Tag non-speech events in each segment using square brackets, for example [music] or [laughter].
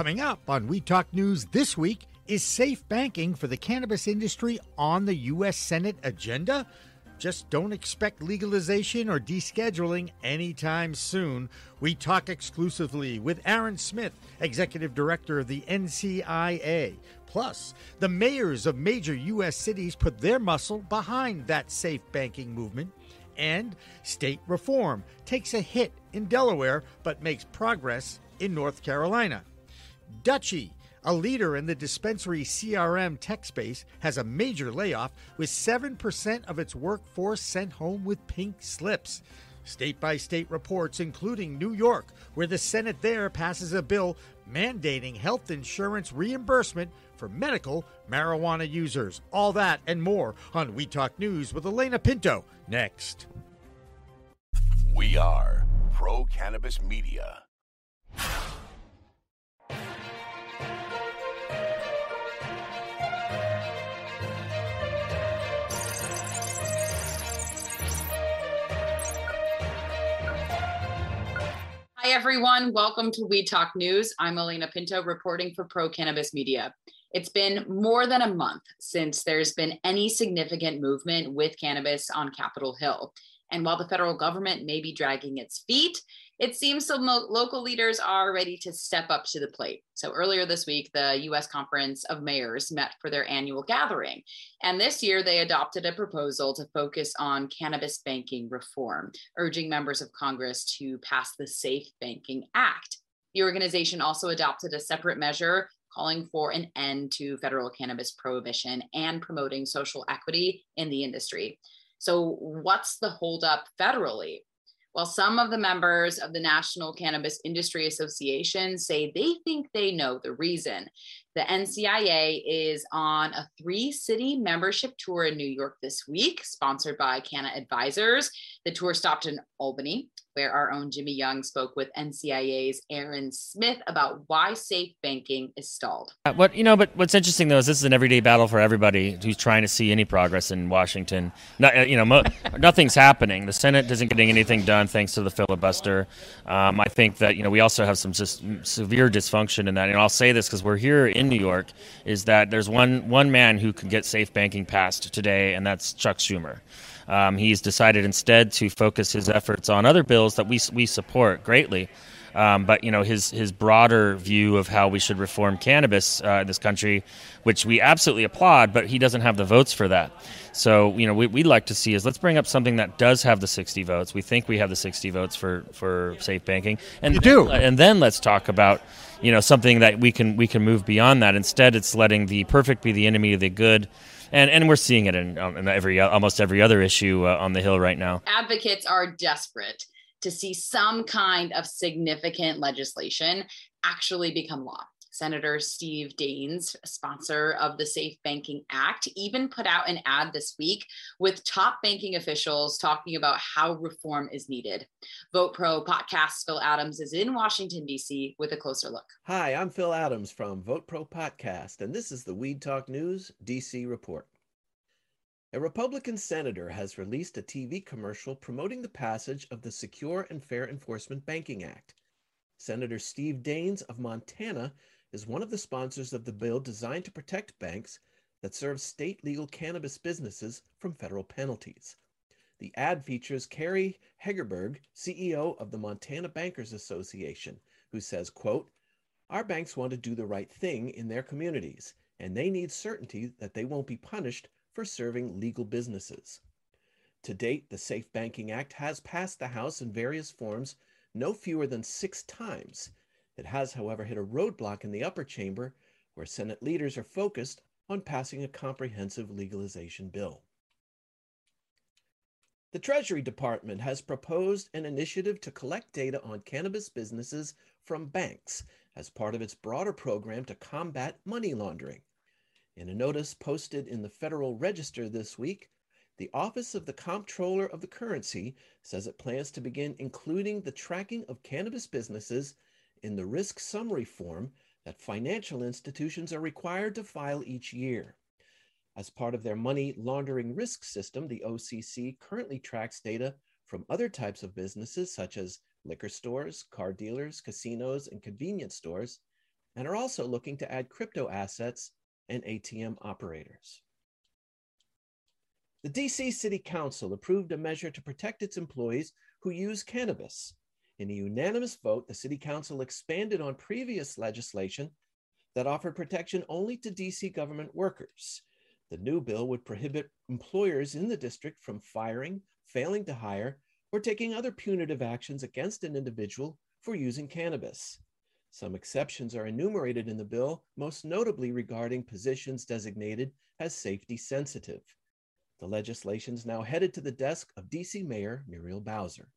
Coming up on Weed Talk News this week, is safe banking for the cannabis industry on the U.S. Senate agenda? Just don't expect legalization or descheduling anytime soon. We talk exclusively with Aaron Smith, Executive Director of the NCIA. Plus, the mayors of major U.S. cities put their muscle behind that safe banking movement. And state reform takes a hit in Delaware but makes progress in North Carolina. Dutchie, a leader in the dispensary CRM tech space, has a major layoff with 7% of its workforce sent home with pink slips. State by state reports, including New York, where the Senate there passes a bill mandating health insurance reimbursement for medical marijuana users. All that and more on Weed Talk News with Elena Pinto next. We are Pro Cannabis Media. Hi, everyone. Welcome to Weed Talk News. I'm Elena Pinto reporting for Pro Cannabis Media. It's been more than a month since there's been any significant movement with cannabis on Capitol Hill. And while the federal government may be dragging its feet, it seems some lo- local leaders are ready to step up to the plate. So earlier this week, the US Conference of Mayors met for their annual gathering. And this year, they adopted a proposal to focus on cannabis banking reform, urging members of Congress to pass the Safe Banking Act. The organization also adopted a separate measure calling for an end to federal cannabis prohibition and promoting social equity in the industry. So, what's the holdup federally? Well, some of the members of the National Cannabis Industry Association say they think they know the reason. The NCIA is on a three city membership tour in New York this week, sponsored by Canna Advisors. The tour stopped in Albany, where our own Jimmy Young spoke with NCIA's Aaron Smith about why safe banking is stalled. Uh, what you know, but what's interesting though is this is an everyday battle for everybody who's trying to see any progress in Washington. Not, uh, you know, mo- [laughs] nothing's happening. The Senate isn't getting anything done thanks to the filibuster. Um, I think that you know we also have some just severe dysfunction in that. And I'll say this because we're here in New York, is that there's one one man who can get safe banking passed today, and that's Chuck Schumer. Um, he's decided instead to focus his efforts on other bills that we we support greatly. Um, but you know his his broader view of how we should reform cannabis uh, in this country, which we absolutely applaud, but he doesn't have the votes for that. So you know we would like to see is let's bring up something that does have the 60 votes. We think we have the 60 votes for for safe banking, and You do. and then let's talk about you know something that we can we can move beyond that. Instead, it's letting the perfect be the enemy of the good. And, and we're seeing it in, um, in every almost every other issue uh, on the hill right now. Advocates are desperate to see some kind of significant legislation actually become law. Senator Steve Daines, sponsor of the Safe Banking Act, even put out an ad this week with top banking officials talking about how reform is needed. Vote Pro podcast Phil Adams is in Washington, D.C. with a closer look. Hi, I'm Phil Adams from Vote Pro Podcast, and this is the Weed Talk News DC report. A Republican senator has released a TV commercial promoting the passage of the Secure and Fair Enforcement Banking Act. Senator Steve Daines of Montana is one of the sponsors of the bill designed to protect banks that serve state legal cannabis businesses from federal penalties. The ad features Carrie Hegerberg, CEO of the Montana Bankers Association, who says, quote, Our banks want to do the right thing in their communities, and they need certainty that they won't be punished for serving legal businesses. To date, the Safe Banking Act has passed the House in various forms no fewer than six times. It has, however, hit a roadblock in the upper chamber where Senate leaders are focused on passing a comprehensive legalization bill. The Treasury Department has proposed an initiative to collect data on cannabis businesses from banks as part of its broader program to combat money laundering. In a notice posted in the Federal Register this week, the Office of the Comptroller of the Currency says it plans to begin including the tracking of cannabis businesses in the risk summary form that financial institutions are required to file each year. As part of their money laundering risk system, the OCC currently tracks data from other types of businesses such as liquor stores, car dealers, casinos, and convenience stores, and are also looking to add crypto assets and ATM operators. The DC City Council approved a measure to protect its employees who use cannabis. In a unanimous vote, the City Council expanded on previous legislation that offered protection only to DC government workers. The new bill would prohibit employers in the district from firing, failing to hire, or taking other punitive actions against an individual for using cannabis. Some exceptions are enumerated in the bill, most notably regarding positions designated as safety sensitive. The legislation is now headed to the desk of DC Mayor Muriel Bowser.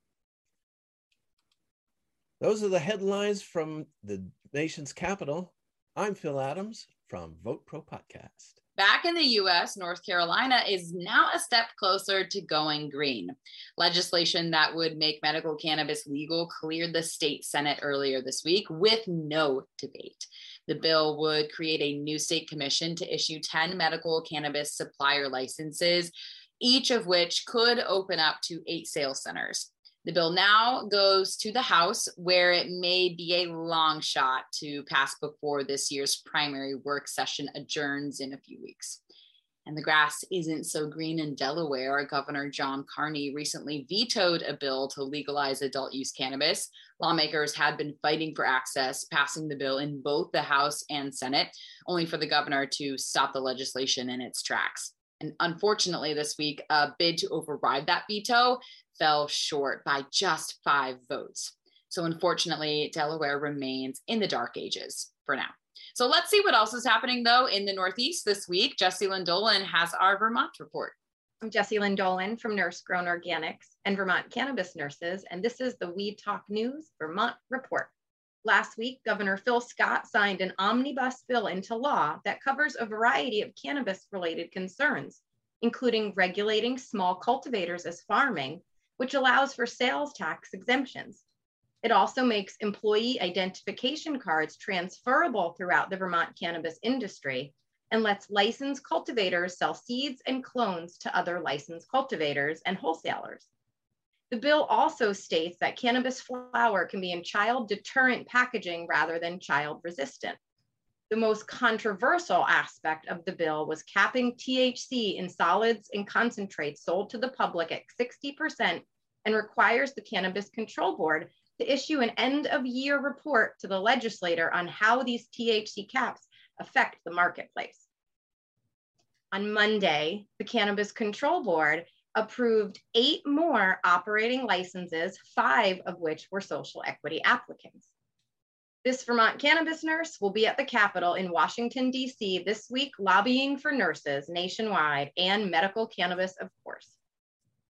Those are the headlines from the nation's capital. I'm Phil Adams from Vote Pro Podcast. Back in the US, North Carolina is now a step closer to going green. Legislation that would make medical cannabis legal cleared the state Senate earlier this week with no debate. The bill would create a new state commission to issue 10 medical cannabis supplier licenses, each of which could open up to eight sales centers. The bill now goes to the House, where it may be a long shot to pass before this year's primary work session adjourns in a few weeks. And the grass isn't so green in Delaware. Governor John Carney recently vetoed a bill to legalize adult use cannabis. Lawmakers had been fighting for access, passing the bill in both the House and Senate, only for the governor to stop the legislation in its tracks. And unfortunately, this week, a bid to override that veto fell short by just five votes. So, unfortunately, Delaware remains in the dark ages for now. So, let's see what else is happening, though, in the Northeast this week. Jessilyn Dolan has our Vermont report. I'm Jessilyn Dolan from Nurse Grown Organics and Vermont Cannabis Nurses, and this is the Weed Talk News Vermont Report. Last week, Governor Phil Scott signed an omnibus bill into law that covers a variety of cannabis related concerns, including regulating small cultivators as farming which allows for sales tax exemptions. It also makes employee identification cards transferable throughout the Vermont cannabis industry and lets licensed cultivators sell seeds and clones to other licensed cultivators and wholesalers. The bill also states that cannabis flower can be in child deterrent packaging rather than child resistant. The most controversial aspect of the bill was capping THC in solids and concentrates sold to the public at 60% and requires the Cannabis Control Board to issue an end of year report to the legislator on how these THC caps affect the marketplace. On Monday, the Cannabis Control Board approved eight more operating licenses, five of which were social equity applicants. This Vermont cannabis nurse will be at the Capitol in Washington, D.C. this week, lobbying for nurses nationwide and medical cannabis, of course.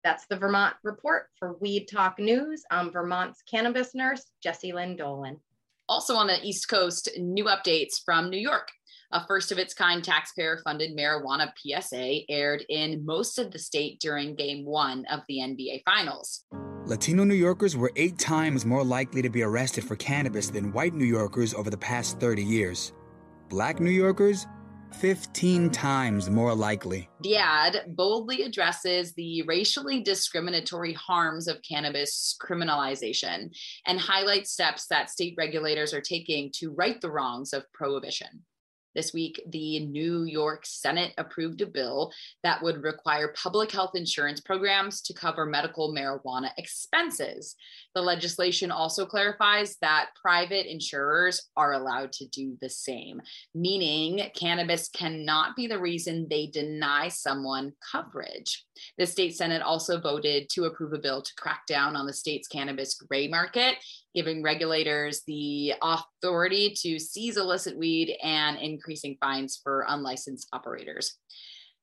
That's the Vermont report for Weed Talk News. I'm Vermont's cannabis nurse, Jessilyn Dolan. Also on the East Coast, new updates from New York. A first of its kind taxpayer funded marijuana PSA aired in most of the state during game one of the NBA Finals. Latino New Yorkers were eight times more likely to be arrested for cannabis than white New Yorkers over the past 30 years. Black New Yorkers, 15 times more likely. The ad boldly addresses the racially discriminatory harms of cannabis criminalization and highlights steps that state regulators are taking to right the wrongs of prohibition. This week, the New York Senate approved a bill that would require public health insurance programs to cover medical marijuana expenses. The legislation also clarifies that private insurers are allowed to do the same, meaning cannabis cannot be the reason they deny someone coverage. The state Senate also voted to approve a bill to crack down on the state's cannabis gray market giving regulators the authority to seize illicit weed and increasing fines for unlicensed operators.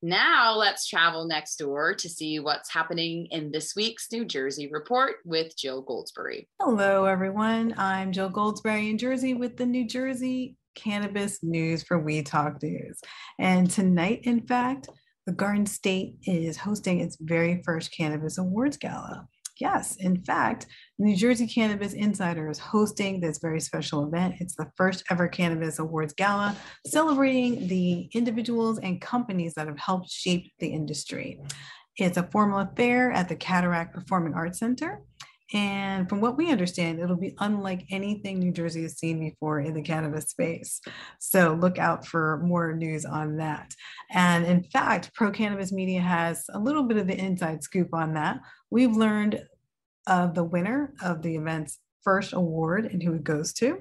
Now let's travel next door to see what's happening in this week's New Jersey report with Jill Goldsberry. Hello, everyone. I'm Jill Goldsberry in Jersey with the New Jersey Cannabis News for Weed Talk News. And tonight, in fact, the Garden State is hosting its very first Cannabis Awards Gala. Yes, in fact, New Jersey Cannabis Insider is hosting this very special event. It's the first ever Cannabis Awards Gala, celebrating the individuals and companies that have helped shape the industry. It's a formal affair at the Cataract Performing Arts Center. And from what we understand, it'll be unlike anything New Jersey has seen before in the cannabis space. So look out for more news on that. And in fact, Pro Cannabis Media has a little bit of the inside scoop on that. We've learned of the winner of the event's first award and who it goes to.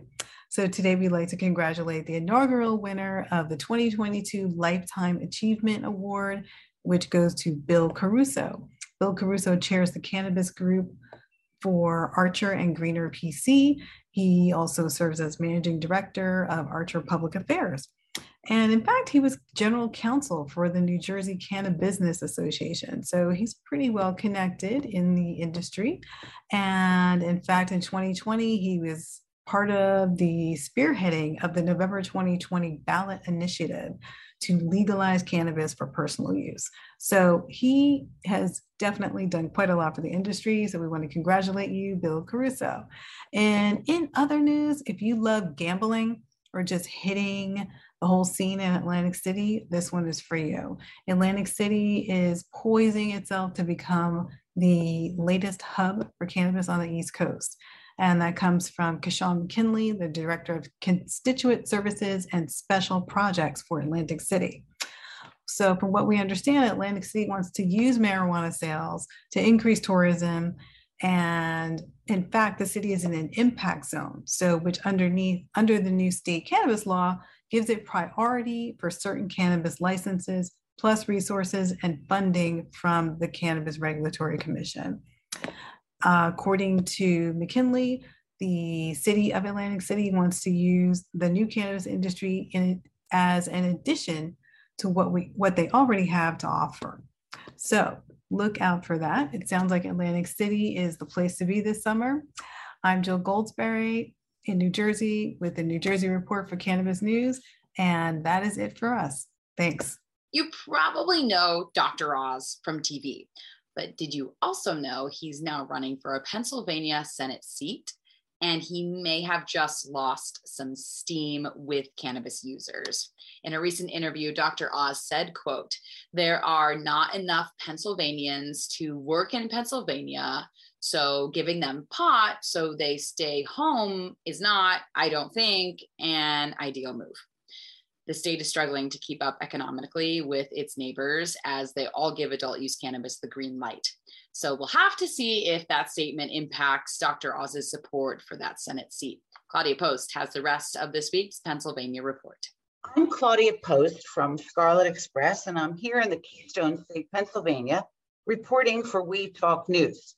So today we'd like to congratulate the inaugural winner of the 2022 Lifetime Achievement Award, which goes to Bill Caruso. Bill Caruso chairs the cannabis group for Archer and Greiner PC. He also serves as managing director of Archer Public Affairs. And in fact, he was general counsel for the New Jersey Cannabis Business Association. So he's pretty well connected in the industry. And in fact, in 2020, he was part of the spearheading of the November 2020 ballot initiative to legalize cannabis for personal use. So he has definitely done quite a lot for the industry. So we want to congratulate you, Bill Caruso. And in other news, if you love gambling or just hitting the whole scene in Atlantic City, this one is for you. Atlantic City is poising itself to become the latest hub for cannabis on the East Coast. And that comes from Keshawn McKinley, the Director of Constituent Services and Special Projects for Atlantic City. So, from what we understand, Atlantic City wants to use marijuana sales to increase tourism. And in fact, the city is in an impact zone. So, which underneath, under the new state cannabis law, gives it priority for certain cannabis licenses, plus resources and funding from the Cannabis Regulatory Commission. Uh, according to McKinley, the city of Atlantic City wants to use the new cannabis industry in, as an addition to what we what they already have to offer. So look out for that. It sounds like Atlantic City is the place to be this summer. I'm Jill Goldsberry in New Jersey with the New Jersey Report for Cannabis News, and that is it for us. Thanks. You probably know Dr. Oz from TV. But did you also know he's now running for a Pennsylvania Senate seat? And he may have just lost some steam with cannabis users. In a recent interview, Dr. Oz said, quote, there are not enough Pennsylvanians to work in Pennsylvania. So giving them pot so they stay home is not, I don't think, an ideal move the state is struggling to keep up economically with its neighbors as they all give adult use cannabis the green light. So we'll have to see if that statement impacts Dr. Oz's support for that Senate seat. Claudia Post has the rest of this week's Pennsylvania report. I'm Claudia Post from Scarlet Express, and I'm here in the Keystone State, Pennsylvania, reporting for Weed Talk News.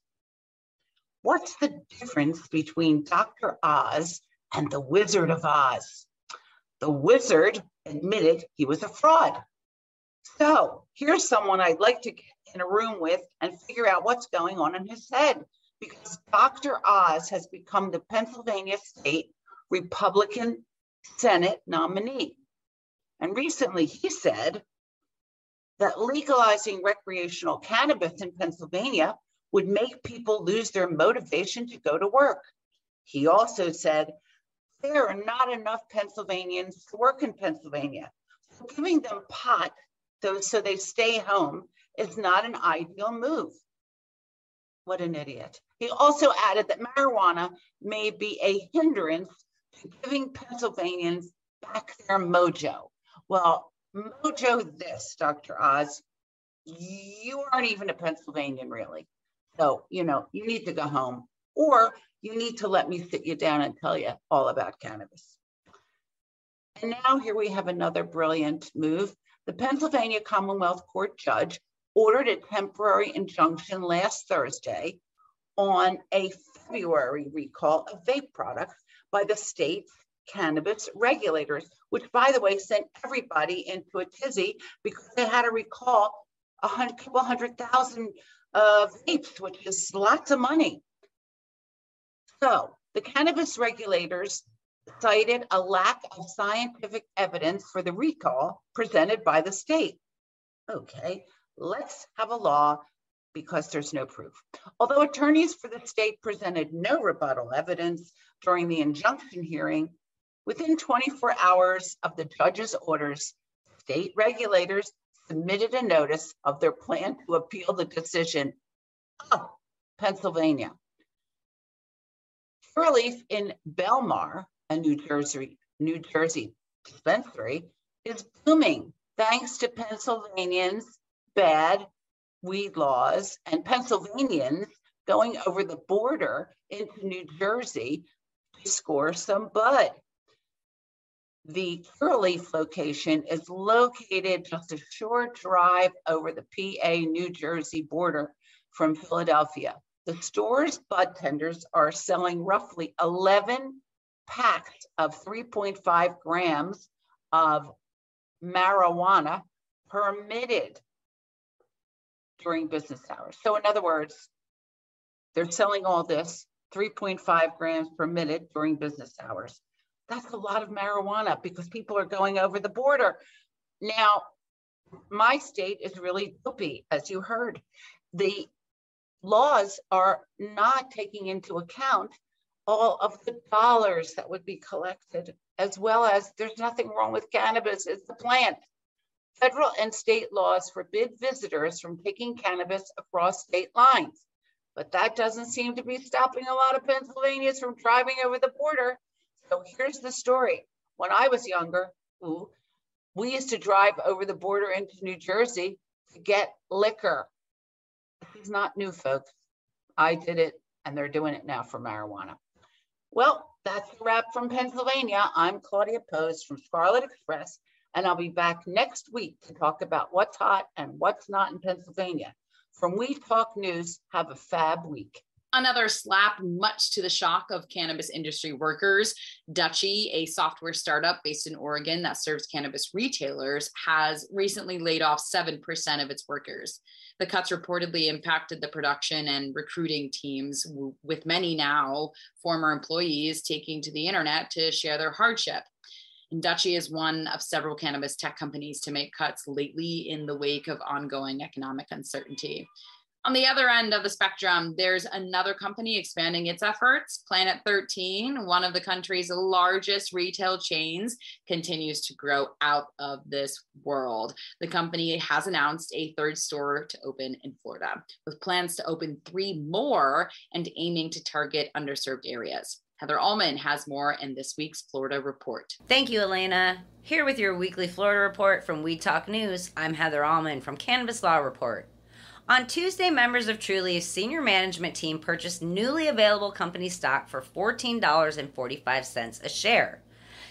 What's the difference between Dr. Oz and the Wizard of Oz? The wizard admitted he was a fraud. So here's someone I'd like to get in a room with and figure out what's going on in his head because Dr. Oz has become the Pennsylvania State Republican Senate nominee. And recently he said that legalizing recreational cannabis in Pennsylvania would make people lose their motivation to go to work. He also said there are not enough Pennsylvanians to work in Pennsylvania. So giving them pot so, so they stay home is not an ideal move. What an idiot. He also added that marijuana may be a hindrance to giving Pennsylvanians back their mojo. Well, mojo this, Dr. Oz, you aren't even a Pennsylvanian really. So, you know, you need to go home. Or you need to let me sit you down and tell you all about cannabis. And now here we have another brilliant move. The Pennsylvania Commonwealth Court judge ordered a temporary injunction last Thursday on a February recall of vape products by the state's cannabis regulators, which, by the way, sent everybody into a tizzy because they had to recall a hundred, couple hundred thousand uh, vapes, which is lots of money. So the cannabis regulators cited a lack of scientific evidence for the recall presented by the state. Okay, let's have a law because there's no proof. Although attorneys for the state presented no rebuttal evidence during the injunction hearing, within 24 hours of the judge's orders, state regulators submitted a notice of their plan to appeal the decision. Oh, Pennsylvania. Curaleaf in Bellmawr, a New Jersey, New Jersey dispensary, is booming thanks to Pennsylvanians' bad weed laws and Pennsylvanians going over the border into New Jersey to score some bud. The Curaleaf location is located just a short drive over the PA New Jersey border from Philadelphia. The store's bud tenders are selling roughly 11 packs of 3.5 grams of marijuana permitted during business hours. So, in other words, they're selling all this 3.5 grams permitted during business hours. That's a lot of marijuana because people are going over the border. Now, my state is really dopey, as you heard. The laws are not taking into account all of the dollars that would be collected, as well as there's nothing wrong with cannabis, it's the plant. Federal and state laws forbid visitors from taking cannabis across state lines, but that doesn't seem to be stopping a lot of Pennsylvanians from driving over the border so here's the story. When I was younger, ooh, we used to drive over the border into New Jersey to get liquor. This is not new, folks. I did it, and they're doing it now for marijuana. Well, that's a wrap from Pennsylvania. I'm Claudia Post from Scarlet Express, and I'll be back next week to talk about what's hot and what's not in Pennsylvania. From Weed Talk News, have a fab week. Another slap, much to the shock of cannabis industry workers. Dutchie, a software startup based in Oregon that serves cannabis retailers, has recently laid off 7% of its workers. The cuts reportedly impacted the production and recruiting teams, with many now former employees taking to the internet to share their hardship. And Dutchie is one of several cannabis tech companies to make cuts lately in the wake of ongoing economic uncertainty. On the other end of the spectrum, there's another company expanding its efforts. Planet 13, one of the country's largest retail chains, continues to grow out of this world. The company has announced a third store to open in Florida, with plans to open three more and aiming to target underserved areas. Heather Allman has more in this week's Florida Report. Thank you, Elena. Here with your weekly Florida Report from Weed Talk News, I'm Heather Allman from Cannabis Law Report. On Tuesday, members of Trulieve's senior management team purchased newly available company stock for $14.45 a share.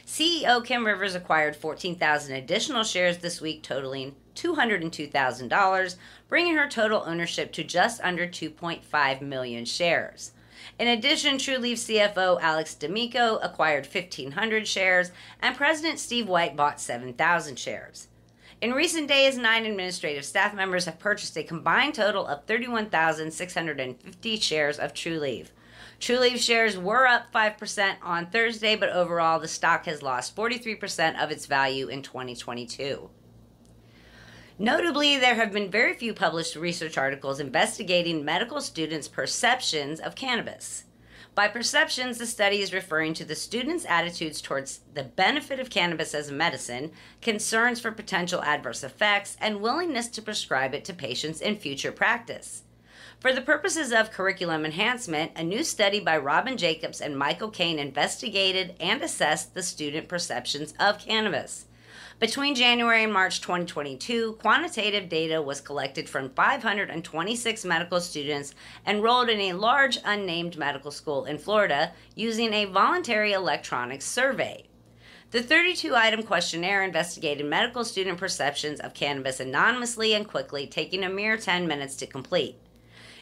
CEO Kim Rivers acquired 14,000 additional shares this week, totaling $202,000, bringing her total ownership to just under 2.5 million shares. In addition, Trulieve CFO Alex D'Amico acquired 1,500 shares, and President Steve White bought 7,000 shares. In recent days, nine administrative staff members have purchased a combined total of 31,650 shares of Trulieve. Trulieve shares were up 5% on Thursday, but overall the stock has lost 43% of its value in 2022. Notably, there have been very few published research articles investigating medical students' perceptions of cannabis. By perceptions, the study is referring to the students' attitudes towards the benefit of cannabis as a medicine, concerns for potential adverse effects, and willingness to prescribe it to patients in future practice. For the purposes of curriculum enhancement, a new study by Robin Jacobs and Michael Kane investigated and assessed the student perceptions of cannabis. Between January and March 2022, quantitative data was collected from 526 medical students enrolled in a large unnamed medical school in Florida using a voluntary electronic survey. The 32 item questionnaire investigated medical student perceptions of cannabis anonymously and quickly, taking a mere 10 minutes to complete.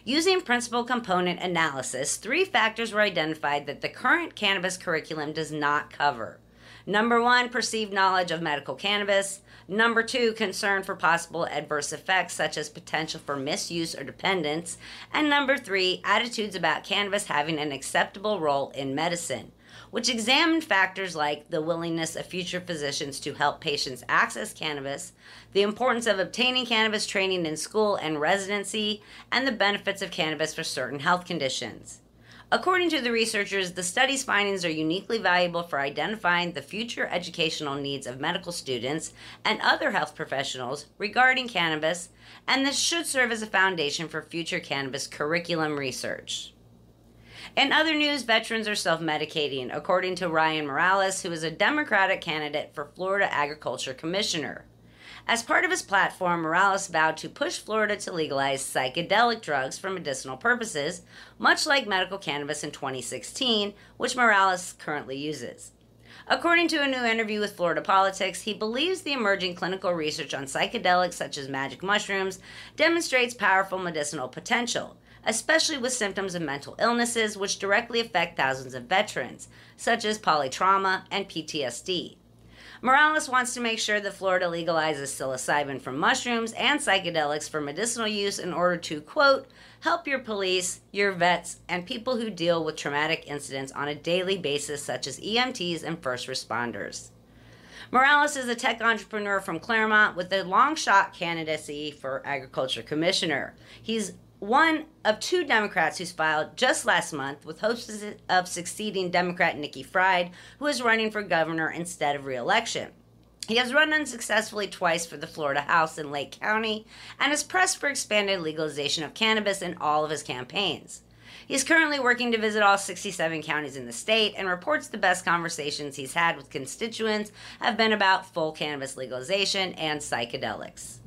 Using principal component analysis, three factors were identified that the current cannabis curriculum does not cover. Number one, perceived knowledge of medical cannabis. Number two, concern for possible adverse effects such as potential for misuse or dependence. And number three, attitudes about cannabis having an acceptable role in medicine, which examined factors like the willingness of future physicians to help patients access cannabis, the importance of obtaining cannabis training in school and residency, and the benefits of cannabis for certain health conditions. According to the researchers, the study's findings are uniquely valuable for identifying the future educational needs of medical students and other health professionals regarding cannabis, and this should serve as a foundation for future cannabis curriculum research. In other news, veterans are self medicating, according to Ryan Morales, who is a Democratic candidate for Florida Agriculture Commissioner. As part of his platform, Morales vowed to push Florida to legalize psychedelic drugs for medicinal purposes, much like medical cannabis in 2016, which Morales currently uses. According to a new interview with Florida Politics, he believes the emerging clinical research on psychedelics such as magic mushrooms demonstrates powerful medicinal potential especially with symptoms of mental illnesses which directly affect thousands of veterans, such as polytrauma and PTSD. Morales wants to make sure that Florida legalizes psilocybin from mushrooms and psychedelics for medicinal use in order to, quote, help your police, your vets, and people who deal with traumatic incidents on a daily basis, such as EMTs and first responders. Morales is a tech entrepreneur from Clermont with a long shot candidacy for agriculture commissioner. He's one of two Democrats who's filed just last month with hopes of succeeding Democrat Nikki Fried, who is running for governor instead of reelection. He has run unsuccessfully twice for the Florida House in Lake County and has pressed for expanded legalization of cannabis in all of his campaigns. He is currently working to visit all 67 counties in the state and reports the best conversations he's had with constituents have been about full cannabis legalization and psychedelics.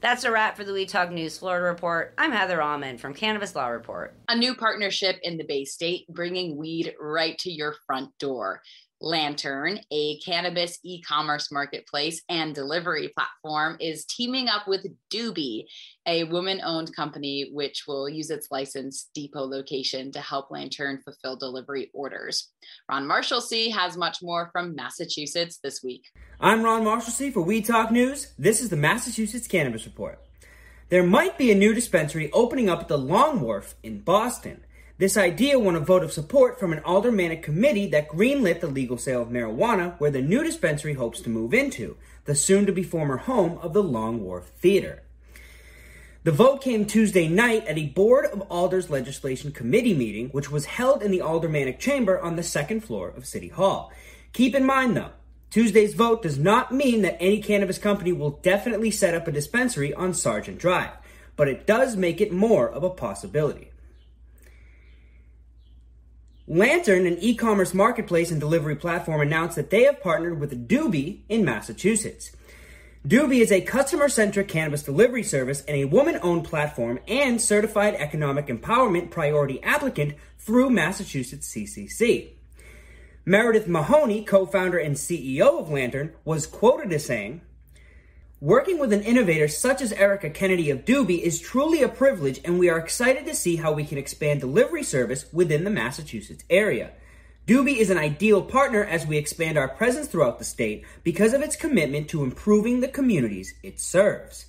That's a wrap for the Weed Talk News Florida Report. I'm Heather Allman from Cannabis Law Report. A new partnership in the Bay State bringing weed right to your front door. Lantern, a cannabis e commerce marketplace and delivery platform, is teaming up with Doobie, a woman owned company which will use its licensed depot location to help Lantern fulfill delivery orders. Ron Marshalsea has much more from Massachusetts this week. I'm Ron Marshalsea for Weed Talk News. This is the Massachusetts Cannabis Report. There might be a new dispensary opening up at the Long Wharf in Boston. This idea won a vote of support from an aldermanic committee that greenlit the legal sale of marijuana where the new dispensary hopes to move into, the soon to be former home of the Long Wharf Theater. The vote came Tuesday night at a Board of Alders Legislation Committee meeting, which was held in the Aldermanic Chamber on the second floor of City Hall. Keep in mind, though, Tuesday's vote does not mean that any cannabis company will definitely set up a dispensary on Sargent Drive, but it does make it more of a possibility. Lantern, an e commerce marketplace and delivery platform, announced that they have partnered with Doobie in Massachusetts. Doobie is a customer centric cannabis delivery service and a woman owned platform and certified economic empowerment priority applicant through Massachusetts CCC. Meredith Mahoney, co founder and CEO of Lantern, was quoted as saying, Working with an innovator such as Erica Kennedy of Doobie is truly a privilege, and we are excited to see how we can expand delivery service within the Massachusetts area. Doobie is an ideal partner as we expand our presence throughout the state because of its commitment to improving the communities it serves.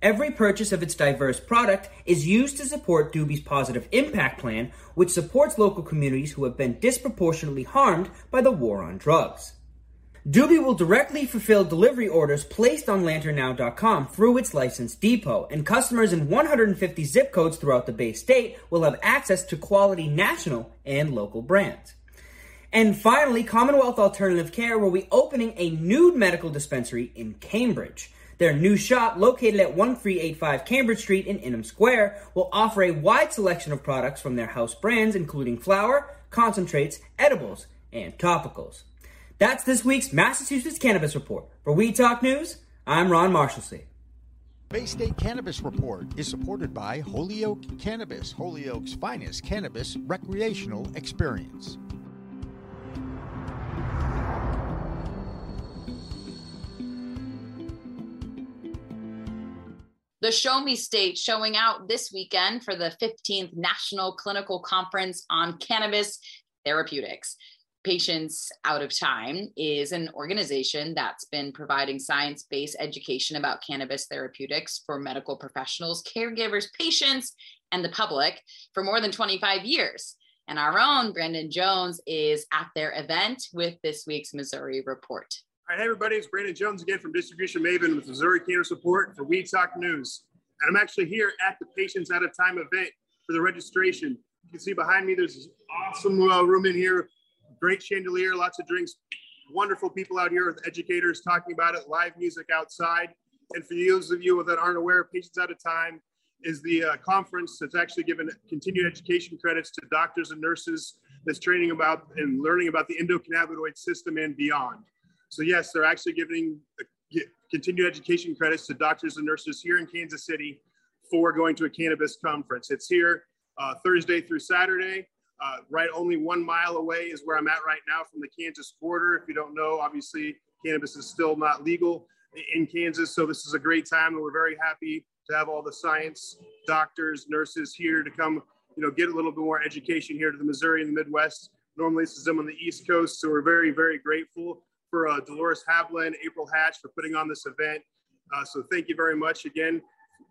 Every purchase of its diverse product is used to support Doobie's positive impact plan, which supports local communities who have been disproportionately harmed by the war on drugs. Doobie will directly fulfill delivery orders placed on lanternnow.com through its licensed depot, and customers in 150 zip codes throughout the Bay State will have access to quality national and local brands. And finally, Commonwealth Alternative Care will be opening a nude medical dispensary in Cambridge. Their new shop, located at 1385 Cambridge Street in Inman Square, will offer a wide selection of products from their house brands, including flower, concentrates, edibles, and topicals. That's this week's Massachusetts Cannabis Report. For Weed Talk News, I'm Ron Marshalsea. Bay State Cannabis Report is supported by Holyoke Cannabis, Holyoke's finest cannabis recreational experience. The Show Me State showing out this weekend for the 15th National Clinical Conference on Cannabis Therapeutics. Patients Out of Time is an organization that's been providing science based education about cannabis therapeutics for medical professionals, caregivers, patients, and the public for more than 25 years. And our own Brandon Jones is at their event with this week's Missouri Report. All right, hey everybody, it's Brandon Jones again from Distribution Maven with Missouri Cannabis Report for Weed Talk News. And I'm actually here at the Patients Out of Time event for the registration. You can see behind me, there's this awesome uh, room in here great chandelier, lots of drinks, wonderful people out here with educators talking about it, live music outside. And for those of you that aren't aware, Patients Out of Time is the uh, conference that's actually given continued education credits to doctors and nurses that's training about and learning about the endocannabinoid system and beyond. So yes, they're actually giving continued education credits to doctors and nurses here in Kansas City for going to a cannabis conference. It's here uh, Thursday through Saturday. Uh, right only one mile away is where I'm at right now from the Kansas border. If you don't know, obviously cannabis is still not legal in Kansas. So this is a great time and we're very happy to have all the science doctors, nurses here to come, you know, get a little bit more education here to the Missouri and the Midwest. Normally this is them on the East Coast. So we're very, very grateful for uh, Dolores Havlin, April Hatch for putting on this event. Uh, so thank you very much. Again,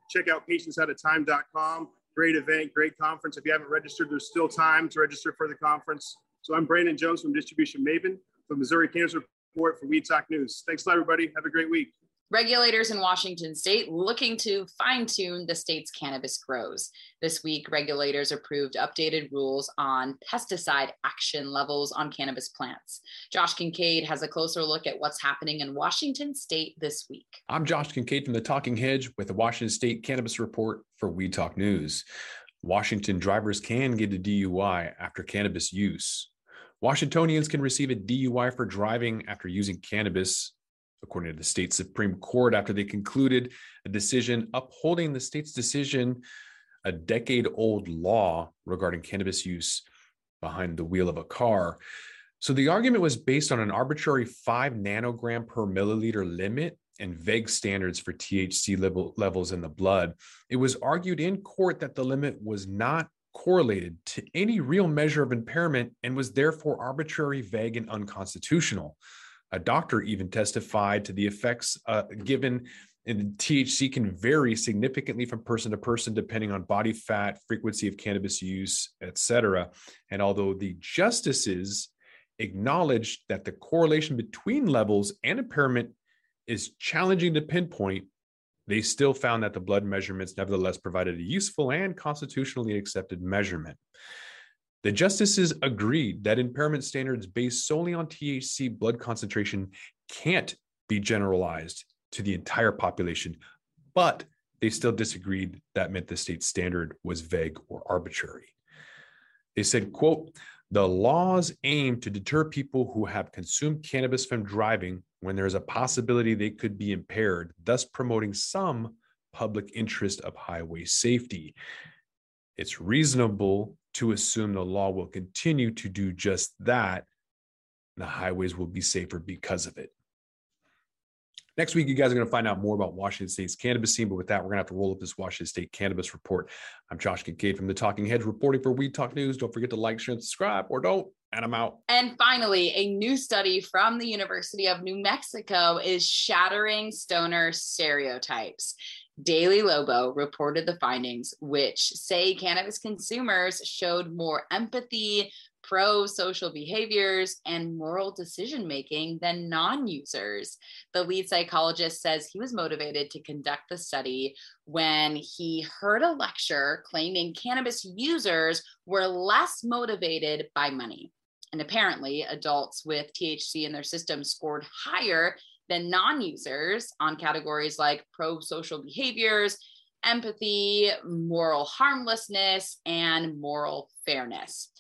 check out patientsoutoftime.com. Great event, great conference. If you haven't registered, there's still time to register for the conference. So I'm Brandon Jones from Distribution Maven for Missouri Cancer Report for Weed Talk News. Thanks a lot, everybody. Have a great week. Regulators in Washington state looking to fine tune the state's cannabis grows. This week, regulators approved updated rules on pesticide action levels on cannabis plants. Josh Kincaid has a closer look at what's happening in Washington state this week. I'm Josh Kincaid from the Talking Hedge with the Washington State Cannabis Report for Weed Talk News. Washington drivers can get a DUI after cannabis use. Washingtonians can receive a DUI for driving after using cannabis according to the state Supreme Court, after they concluded a decision upholding the state's decision, a decade old law regarding cannabis use behind the wheel of a car. So the argument was based on an arbitrary five nanogram per milliliter limit and vague standards for THC level, levels in the blood. It was argued in court that the limit was not correlated to any real measure of impairment and was therefore arbitrary, vague, and unconstitutional. A doctor even testified to the effects uh, given and THC can vary significantly from person to person depending on body fat, frequency of cannabis use, etc. And although the justices acknowledged that the correlation between levels and impairment is challenging to pinpoint, they still found that the blood measurements nevertheless provided a useful and constitutionally accepted measurement. The justices agreed that impairment standards based solely on THC blood concentration can't be generalized to the entire population, but they still disagreed that meant the state standard was vague or arbitrary. They said, quote, the laws aim to deter people who have consumed cannabis from driving when there is a possibility they could be impaired, thus promoting some public interest of highway safety. It's reasonable to assume the law will continue to do just that. The highways will be safer because of it. Next week, you guys are going to find out more about Washington State's cannabis scene. But with that, we're going to have to roll up this Washington State cannabis report. I'm Josh Kincaid from the Talking Hedge reporting for Weed Talk News. Don't forget to like, share, and subscribe, or don't. And I'm out. And finally, a new study from the University of New Mexico is shattering stoner stereotypes. Daily Lobo reported the findings, which say cannabis consumers showed more empathy, pro social behaviors, and moral decision making than non users. The lead psychologist says he was motivated to conduct the study when he heard a lecture claiming cannabis users were less motivated by money. And apparently, adults with THC in their system scored higher than non users on categories like pro social behaviors, empathy, moral harmlessness, and moral fairness.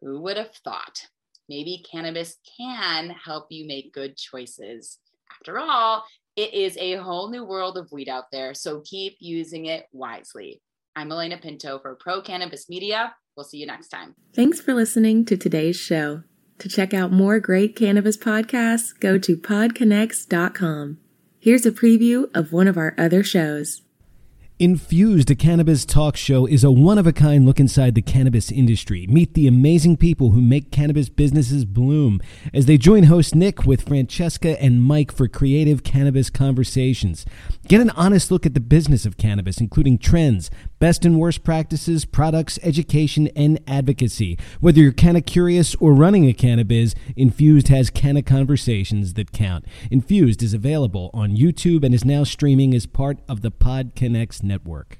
Who would have thought? Maybe cannabis can help you make good choices. After all, it is a whole new world of weed out there, so keep using it wisely. I'm Elena Pinto for Pro Cannabis Media. We'll see you next time. Thanks for listening to today's show. To check out more great cannabis podcasts, go to podconnects.com. Here's a preview of one of our other shows. Infused, a cannabis talk show, is a one of a kind look inside the cannabis industry. Meet the amazing people who make cannabis businesses bloom as they join host Nick with Francesca and Mike for creative cannabis conversations. Get an honest look at the business of cannabis, including trends, best and worst practices, products, education, and advocacy. Whether you're canna curious or running a cannabis, Infused has canna conversations that count. Infused is available on YouTube and is now streaming as part of the Pod Connects network.